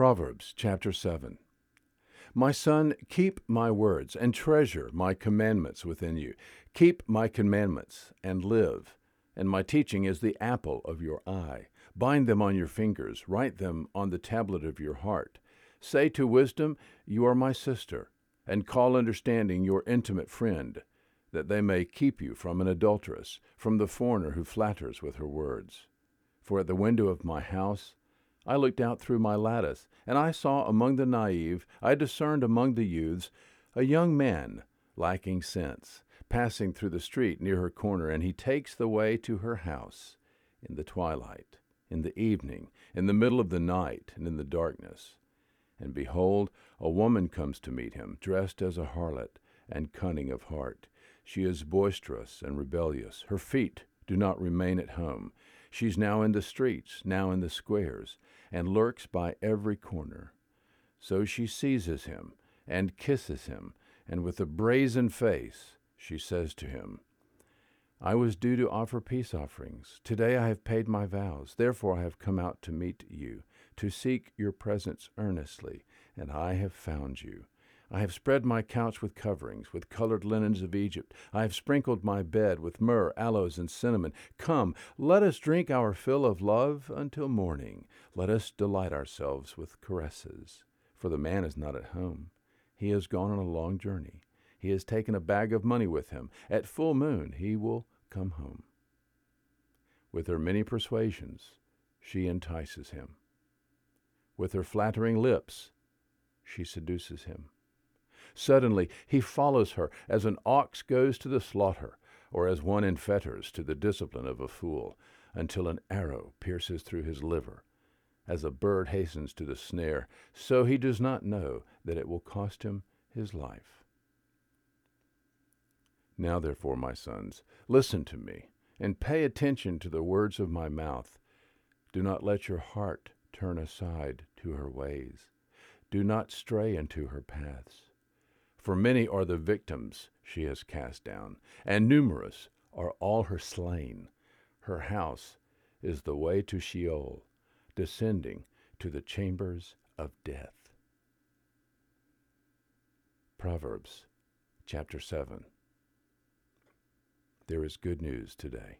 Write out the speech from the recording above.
Proverbs chapter 7. My son, keep my words and treasure my commandments within you. Keep my commandments and live. And my teaching is the apple of your eye. Bind them on your fingers, write them on the tablet of your heart. Say to wisdom, You are my sister, and call understanding your intimate friend, that they may keep you from an adulteress, from the foreigner who flatters with her words. For at the window of my house I looked out through my lattice, and I saw among the naive, I discerned among the youths, a young man lacking sense, passing through the street near her corner, and he takes the way to her house in the twilight, in the evening, in the middle of the night, and in the darkness. And behold, a woman comes to meet him, dressed as a harlot, and cunning of heart. She is boisterous and rebellious. Her feet do not remain at home. She's now in the streets, now in the squares, and lurks by every corner. So she seizes him and kisses him, and with a brazen face she says to him, I was due to offer peace offerings. Today I have paid my vows. Therefore I have come out to meet you, to seek your presence earnestly, and I have found you. I have spread my couch with coverings, with colored linens of Egypt. I have sprinkled my bed with myrrh, aloes, and cinnamon. Come, let us drink our fill of love until morning. Let us delight ourselves with caresses. For the man is not at home. He has gone on a long journey. He has taken a bag of money with him. At full moon he will come home. With her many persuasions, she entices him. With her flattering lips, she seduces him. Suddenly he follows her as an ox goes to the slaughter, or as one in fetters to the discipline of a fool, until an arrow pierces through his liver. As a bird hastens to the snare, so he does not know that it will cost him his life. Now, therefore, my sons, listen to me, and pay attention to the words of my mouth. Do not let your heart turn aside to her ways. Do not stray into her paths. For many are the victims she has cast down, and numerous are all her slain. Her house is the way to Sheol, descending to the chambers of death. Proverbs chapter 7. There is good news today.